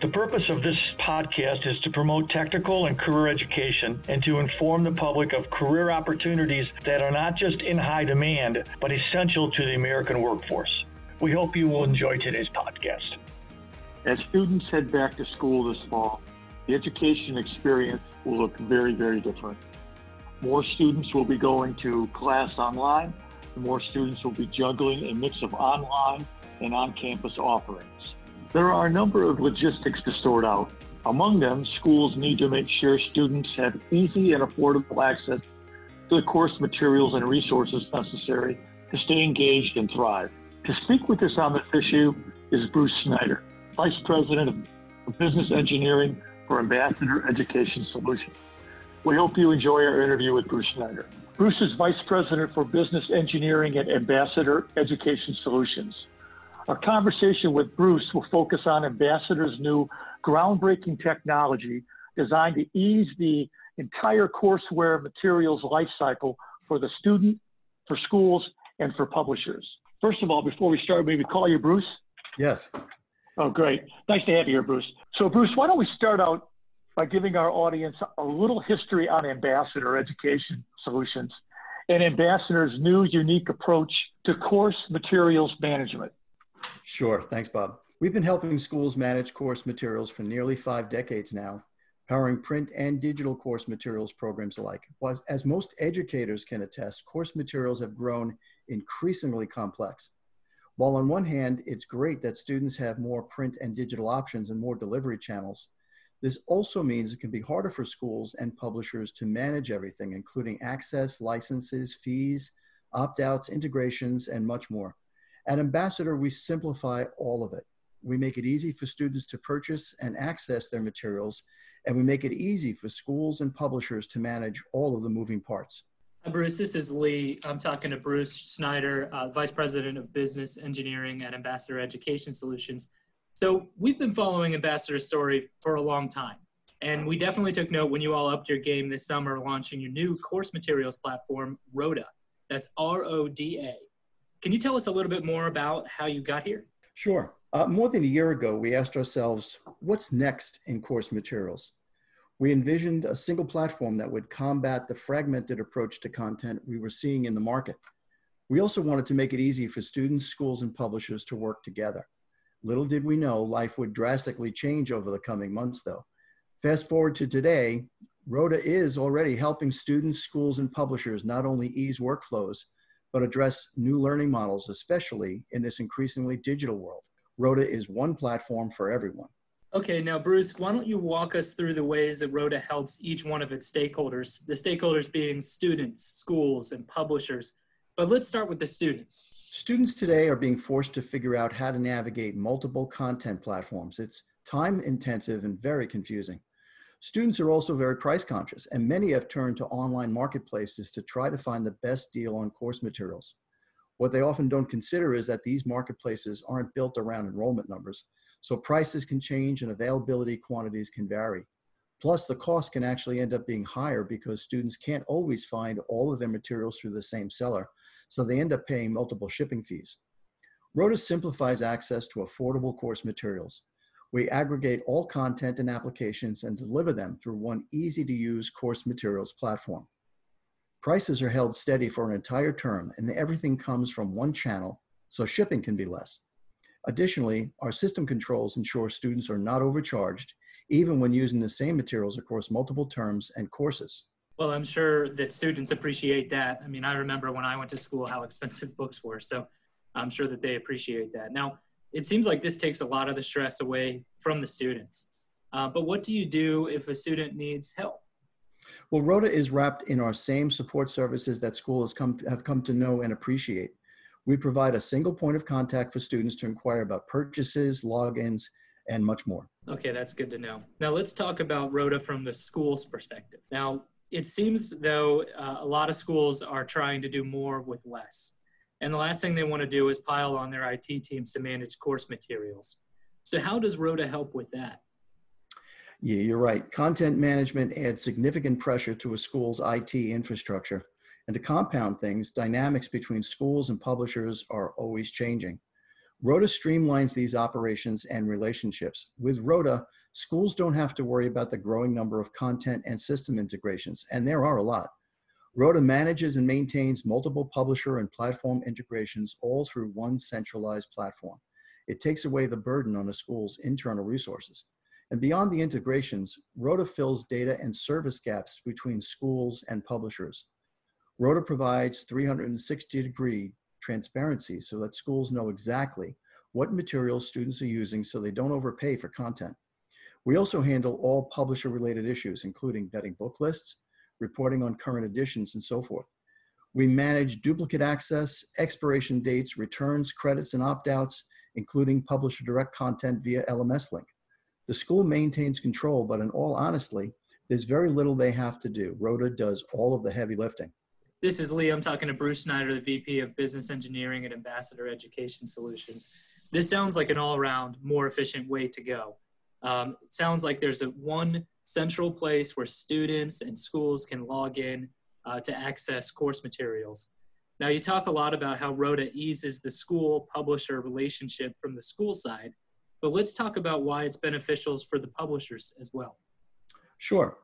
The purpose of this podcast is to promote technical and career education and to inform the public of career opportunities that are not just in high demand, but essential to the American workforce. We hope you will enjoy today's podcast. As students head back to school this fall, the education experience will look very, very different. More students will be going to class online, more students will be juggling a mix of online and on campus offerings. There are a number of logistics to sort out. Among them, schools need to make sure students have easy and affordable access to the course materials and resources necessary to stay engaged and thrive. To speak with us on this issue is Bruce Snyder, Vice President of Business Engineering for Ambassador Education Solutions. We hope you enjoy our interview with Bruce Snyder. Bruce is Vice President for Business Engineering at Ambassador Education Solutions. Our conversation with Bruce will focus on Ambassador's new groundbreaking technology designed to ease the entire courseware materials lifecycle for the student, for schools, and for publishers. First of all, before we start, maybe call you Bruce? Yes. Oh, great. Nice to have you here, Bruce. So, Bruce, why don't we start out by giving our audience a little history on Ambassador Education Solutions and Ambassador's new unique approach to course materials management. Sure. Thanks, Bob. We've been helping schools manage course materials for nearly five decades now, powering print and digital course materials programs alike. As most educators can attest, course materials have grown increasingly complex. While on one hand, it's great that students have more print and digital options and more delivery channels, this also means it can be harder for schools and publishers to manage everything, including access, licenses, fees, opt outs, integrations, and much more. At Ambassador, we simplify all of it. We make it easy for students to purchase and access their materials, and we make it easy for schools and publishers to manage all of the moving parts. Hi, Bruce. This is Lee. I'm talking to Bruce Snyder, uh, Vice President of Business Engineering at Ambassador Education Solutions. So, we've been following Ambassador's story for a long time. And we definitely took note when you all upped your game this summer launching your new course materials platform, RODA. That's R O D A. Can you tell us a little bit more about how you got here? Sure. Uh, more than a year ago, we asked ourselves, what's next in course materials? We envisioned a single platform that would combat the fragmented approach to content we were seeing in the market. We also wanted to make it easy for students, schools, and publishers to work together. Little did we know life would drastically change over the coming months, though. Fast forward to today, RODA is already helping students, schools, and publishers not only ease workflows, but address new learning models, especially in this increasingly digital world. RODA is one platform for everyone. Okay, now, Bruce, why don't you walk us through the ways that RODA helps each one of its stakeholders, the stakeholders being students, schools, and publishers. But let's start with the students. Students today are being forced to figure out how to navigate multiple content platforms. It's time intensive and very confusing. Students are also very price conscious, and many have turned to online marketplaces to try to find the best deal on course materials. What they often don't consider is that these marketplaces aren't built around enrollment numbers, so prices can change and availability quantities can vary. Plus, the cost can actually end up being higher because students can't always find all of their materials through the same seller, so they end up paying multiple shipping fees. RODA simplifies access to affordable course materials. We aggregate all content and applications and deliver them through one easy to use course materials platform. Prices are held steady for an entire term and everything comes from one channel, so shipping can be less. Additionally, our system controls ensure students are not overcharged, even when using the same materials across multiple terms and courses. Well, I'm sure that students appreciate that. I mean, I remember when I went to school how expensive books were, so I'm sure that they appreciate that. Now, it seems like this takes a lot of the stress away from the students. Uh, but what do you do if a student needs help? Well, RODA is wrapped in our same support services that schools come to, have come to know and appreciate. We provide a single point of contact for students to inquire about purchases, logins, and much more. Okay, that's good to know. Now let's talk about RODA from the school's perspective. Now, it seems though uh, a lot of schools are trying to do more with less. And the last thing they want to do is pile on their IT teams to manage course materials. So, how does RODA help with that? Yeah, you're right. Content management adds significant pressure to a school's IT infrastructure. And to compound things, dynamics between schools and publishers are always changing. RODA streamlines these operations and relationships. With RODA, schools don't have to worry about the growing number of content and system integrations, and there are a lot. RODA manages and maintains multiple publisher and platform integrations all through one centralized platform. It takes away the burden on a school's internal resources. And beyond the integrations, RODA fills data and service gaps between schools and publishers. RODA provides 360 degree transparency so that schools know exactly what materials students are using so they don't overpay for content. We also handle all publisher related issues, including vetting book lists, reporting on current editions, and so forth. We manage duplicate access, expiration dates, returns, credits, and opt outs, including publisher direct content via LMS link. The school maintains control, but in all honesty, there's very little they have to do. RODA does all of the heavy lifting. This is Lee. I'm talking to Bruce Snyder, the VP of Business Engineering at Ambassador Education Solutions. This sounds like an all around, more efficient way to go. Um, sounds like there's a one central place where students and schools can log in uh, to access course materials. Now, you talk a lot about how RODA eases the school publisher relationship from the school side but let's talk about why it's beneficial for the publishers as well. Sure.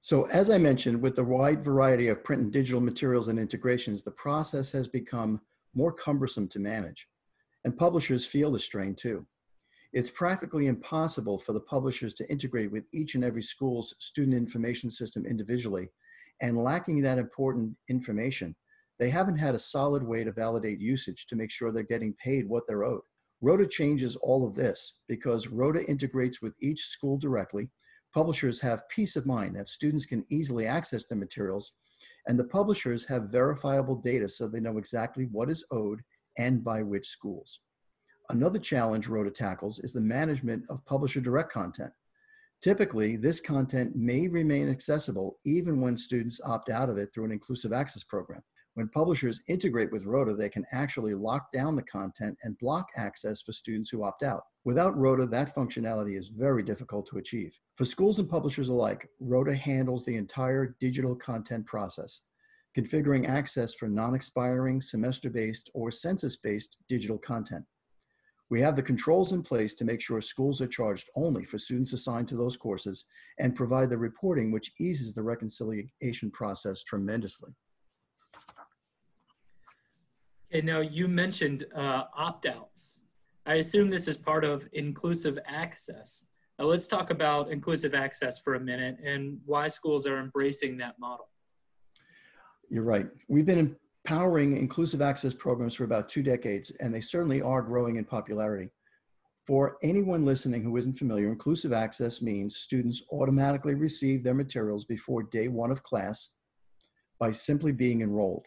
So as I mentioned, with the wide variety of print and digital materials and integrations, the process has become more cumbersome to manage. And publishers feel the strain too. It's practically impossible for the publishers to integrate with each and every school's student information system individually. And lacking that important information, they haven't had a solid way to validate usage to make sure they're getting paid what they're owed. RODA changes all of this because RODA integrates with each school directly. Publishers have peace of mind that students can easily access the materials, and the publishers have verifiable data so they know exactly what is owed and by which schools. Another challenge RODA tackles is the management of publisher direct content. Typically, this content may remain accessible even when students opt out of it through an inclusive access program. When publishers integrate with RODA, they can actually lock down the content and block access for students who opt out. Without RODA, that functionality is very difficult to achieve. For schools and publishers alike, RODA handles the entire digital content process, configuring access for non-expiring, semester-based, or census-based digital content. We have the controls in place to make sure schools are charged only for students assigned to those courses and provide the reporting which eases the reconciliation process tremendously. Okay, now you mentioned uh, opt-outs. I assume this is part of inclusive access. Now let's talk about inclusive access for a minute and why schools are embracing that model. You're right. We've been empowering inclusive access programs for about two decades, and they certainly are growing in popularity. For anyone listening who isn't familiar, inclusive access means students automatically receive their materials before day one of class by simply being enrolled.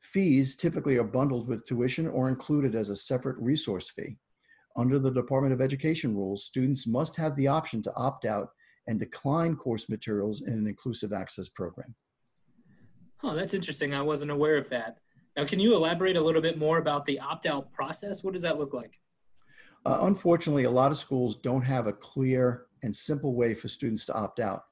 Fees typically are bundled with tuition or included as a separate resource fee. Under the Department of Education rules, students must have the option to opt out and decline course materials in an inclusive access program. Oh, that's interesting. I wasn't aware of that. Now, can you elaborate a little bit more about the opt out process? What does that look like? Uh, unfortunately, a lot of schools don't have a clear and simple way for students to opt out.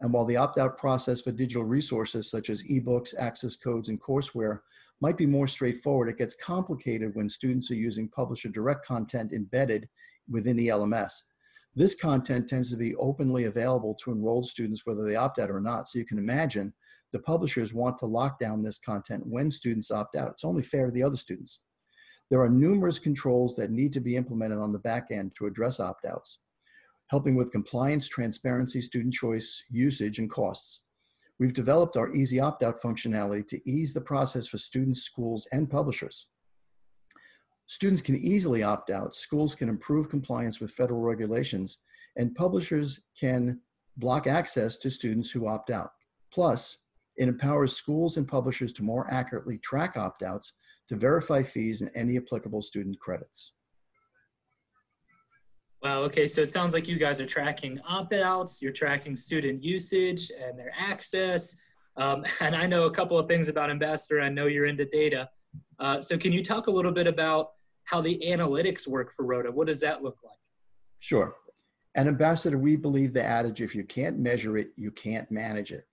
And while the opt out process for digital resources such as ebooks, access codes, and courseware might be more straightforward, it gets complicated when students are using publisher direct content embedded within the LMS. This content tends to be openly available to enrolled students whether they opt out or not. So you can imagine the publishers want to lock down this content when students opt out. It's only fair to the other students. There are numerous controls that need to be implemented on the back end to address opt outs helping with compliance, transparency, student choice, usage, and costs. We've developed our easy opt-out functionality to ease the process for students, schools, and publishers. Students can easily opt out, schools can improve compliance with federal regulations, and publishers can block access to students who opt out. Plus, it empowers schools and publishers to more accurately track opt-outs to verify fees and any applicable student credits. Wow. Okay. So it sounds like you guys are tracking opt outs, you're tracking student usage and their access. Um, and I know a couple of things about Ambassador. I know you're into data. Uh, so, can you talk a little bit about how the analytics work for RODA? What does that look like? Sure. An ambassador, we believe the adage if you can't measure it, you can't manage it.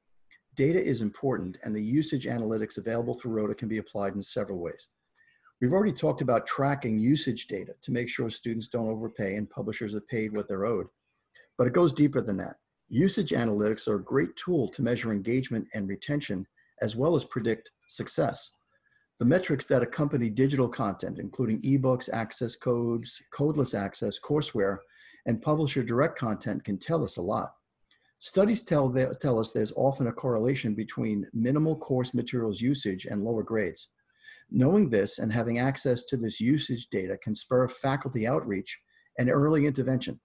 Data is important, and the usage analytics available through RODA can be applied in several ways. We've already talked about tracking usage data to make sure students don't overpay and publishers are paid what they're owed. But it goes deeper than that. Usage analytics are a great tool to measure engagement and retention, as well as predict success. The metrics that accompany digital content, including ebooks, access codes, codeless access, courseware, and publisher direct content, can tell us a lot. Studies tell, tell us there's often a correlation between minimal course materials usage and lower grades. Knowing this and having access to this usage data can spur faculty outreach and early intervention.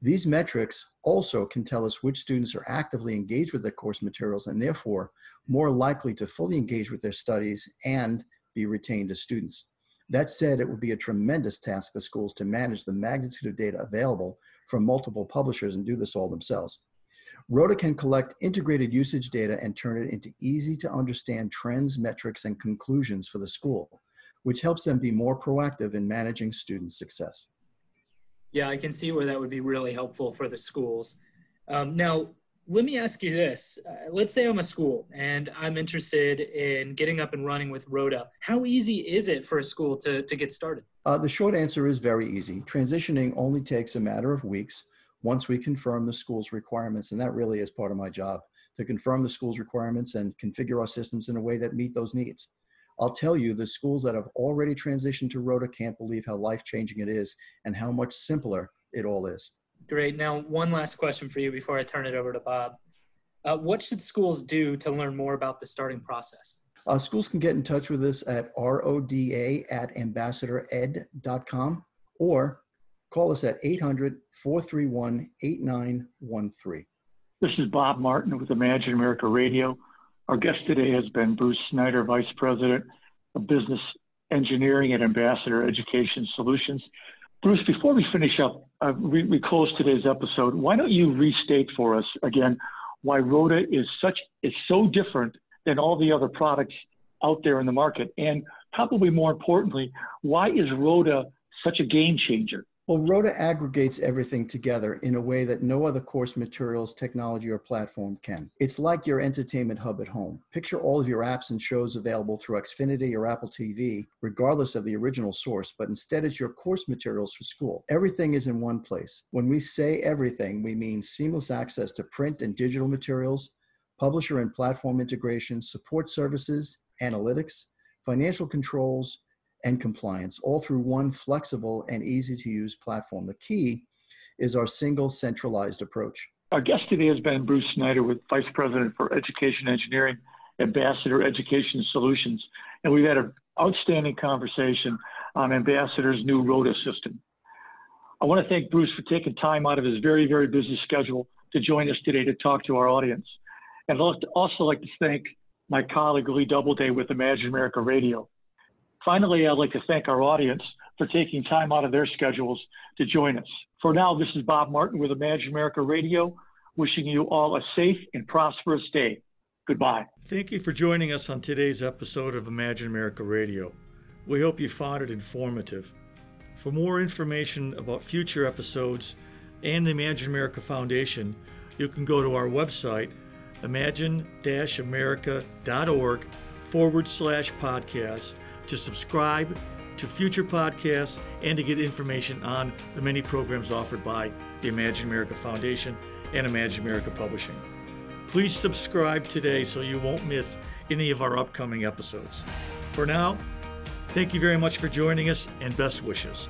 These metrics also can tell us which students are actively engaged with their course materials and therefore more likely to fully engage with their studies and be retained as students. That said, it would be a tremendous task for schools to manage the magnitude of data available from multiple publishers and do this all themselves. RODA can collect integrated usage data and turn it into easy to understand trends, metrics, and conclusions for the school, which helps them be more proactive in managing student success. Yeah, I can see where that would be really helpful for the schools. Um, now, let me ask you this. Uh, let's say I'm a school and I'm interested in getting up and running with RODA. How easy is it for a school to, to get started? Uh, the short answer is very easy. Transitioning only takes a matter of weeks once we confirm the school's requirements, and that really is part of my job to confirm the school's requirements and configure our systems in a way that meet those needs. I'll tell you, the schools that have already transitioned to RODA can't believe how life changing it is and how much simpler it all is. Great. Now, one last question for you before I turn it over to Bob. Uh, what should schools do to learn more about the starting process? Uh, schools can get in touch with us at roda at ambassadored.com or Call us at 800 431 8913. This is Bob Martin with Imagine America Radio. Our guest today has been Bruce Snyder, Vice President of Business Engineering at Ambassador Education Solutions. Bruce, before we finish up, uh, we, we close today's episode. Why don't you restate for us again why RODA is such is so different than all the other products out there in the market, and probably more importantly, why is RODA such a game changer? Well, RODA aggregates everything together in a way that no other course materials, technology, or platform can. It's like your entertainment hub at home. Picture all of your apps and shows available through Xfinity or Apple TV, regardless of the original source, but instead it's your course materials for school. Everything is in one place. When we say everything, we mean seamless access to print and digital materials, publisher and platform integration, support services, analytics, financial controls, and compliance, all through one flexible and easy to use platform. The key is our single centralized approach. Our guest today has been Bruce Snyder, with Vice President for Education Engineering, Ambassador Education Solutions. And we've had an outstanding conversation on Ambassador's new RODA system. I want to thank Bruce for taking time out of his very, very busy schedule to join us today to talk to our audience. And I'd also like to thank my colleague Lee Doubleday with Imagine America Radio. Finally, I'd like to thank our audience for taking time out of their schedules to join us. For now, this is Bob Martin with Imagine America Radio, wishing you all a safe and prosperous day. Goodbye. Thank you for joining us on today's episode of Imagine America Radio. We hope you found it informative. For more information about future episodes and the Imagine America Foundation, you can go to our website, imagine-america.org forward slash podcast to subscribe to future podcasts and to get information on the many programs offered by the Imagine America Foundation and Imagine America Publishing. Please subscribe today so you won't miss any of our upcoming episodes. For now, thank you very much for joining us and best wishes.